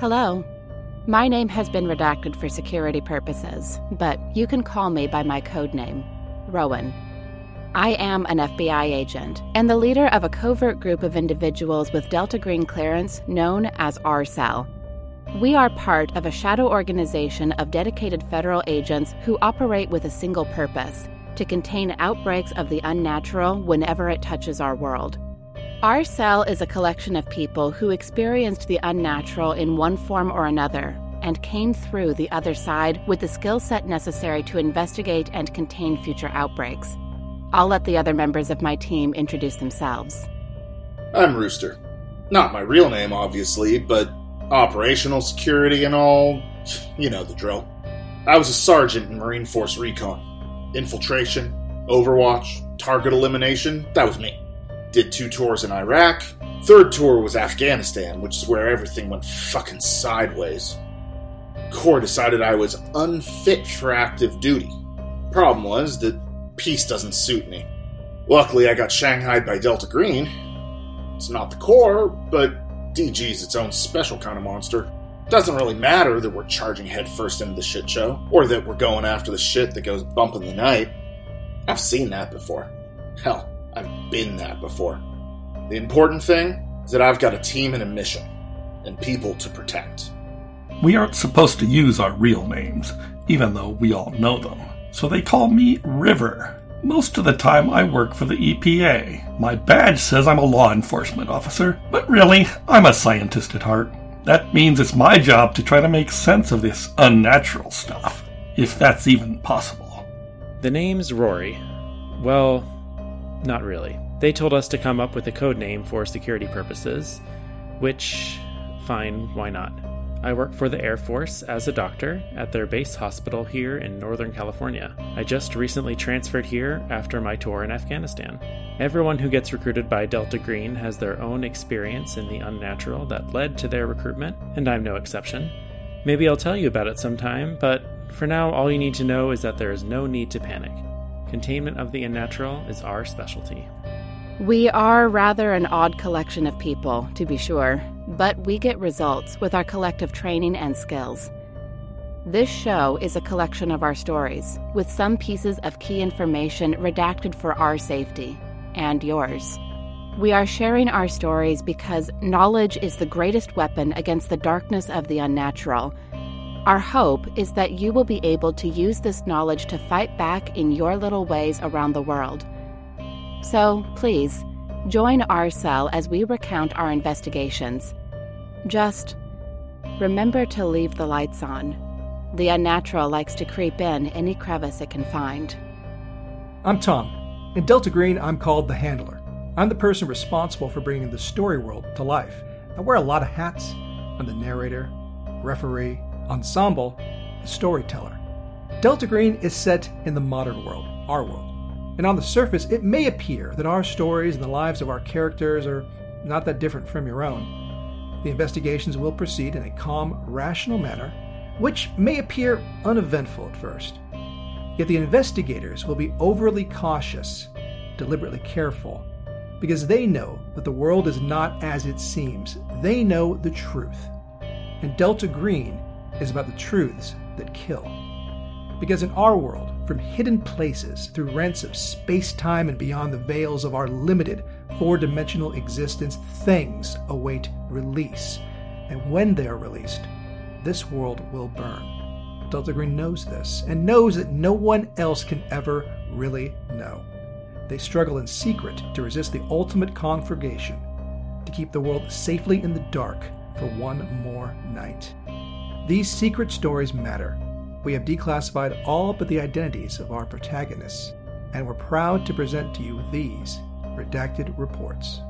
Hello. My name has been redacted for security purposes, but you can call me by my code name, Rowan. I am an FBI agent and the leader of a covert group of individuals with Delta Green clearance known as R Cell. We are part of a shadow organization of dedicated federal agents who operate with a single purpose to contain outbreaks of the unnatural whenever it touches our world. Our cell is a collection of people who experienced the unnatural in one form or another and came through the other side with the skill set necessary to investigate and contain future outbreaks. I'll let the other members of my team introduce themselves. I'm Rooster. Not my real name, obviously, but operational security and all. You know the drill. I was a sergeant in Marine Force Recon. Infiltration, Overwatch, target elimination, that was me. Did two tours in Iraq. Third tour was Afghanistan, which is where everything went fucking sideways. Corps decided I was unfit for active duty. Problem was that peace doesn't suit me. Luckily, I got shanghaied by Delta Green. It's not the Corps, but DG's its own special kind of monster. Doesn't really matter that we're charging headfirst into the shit show, or that we're going after the shit that goes bump in the night. I've seen that before. Hell, been that before. The important thing is that I've got a team and a mission, and people to protect. We aren't supposed to use our real names, even though we all know them. So they call me River. Most of the time I work for the EPA. My badge says I'm a law enforcement officer, but really, I'm a scientist at heart. That means it's my job to try to make sense of this unnatural stuff, if that's even possible. The name's Rory. Well, not really. They told us to come up with a code name for security purposes, which, fine, why not? I work for the Air Force as a doctor at their base hospital here in Northern California. I just recently transferred here after my tour in Afghanistan. Everyone who gets recruited by Delta Green has their own experience in the unnatural that led to their recruitment, and I'm no exception. Maybe I'll tell you about it sometime, but for now, all you need to know is that there is no need to panic. Containment of the unnatural is our specialty. We are rather an odd collection of people, to be sure, but we get results with our collective training and skills. This show is a collection of our stories, with some pieces of key information redacted for our safety and yours. We are sharing our stories because knowledge is the greatest weapon against the darkness of the unnatural. Our hope is that you will be able to use this knowledge to fight back in your little ways around the world. So, please, join our cell as we recount our investigations. Just remember to leave the lights on. The unnatural likes to creep in any crevice it can find. I'm Tom. In Delta Green, I'm called the Handler. I'm the person responsible for bringing the story world to life. I wear a lot of hats. I'm the narrator, referee, ensemble, the storyteller. Delta Green is set in the modern world, our world. And on the surface, it may appear that our stories and the lives of our characters are not that different from your own. The investigations will proceed in a calm, rational manner, which may appear uneventful at first. Yet the investigators will be overly cautious, deliberately careful, because they know that the world is not as it seems. They know the truth. And Delta Green is about the truths that kill. Because in our world, from hidden places through rents of space time and beyond the veils of our limited four dimensional existence, things await release. And when they are released, this world will burn. Delta Green knows this and knows that no one else can ever really know. They struggle in secret to resist the ultimate conflagration, to keep the world safely in the dark for one more night. These secret stories matter. We have declassified all but the identities of our protagonists, and we're proud to present to you these redacted reports.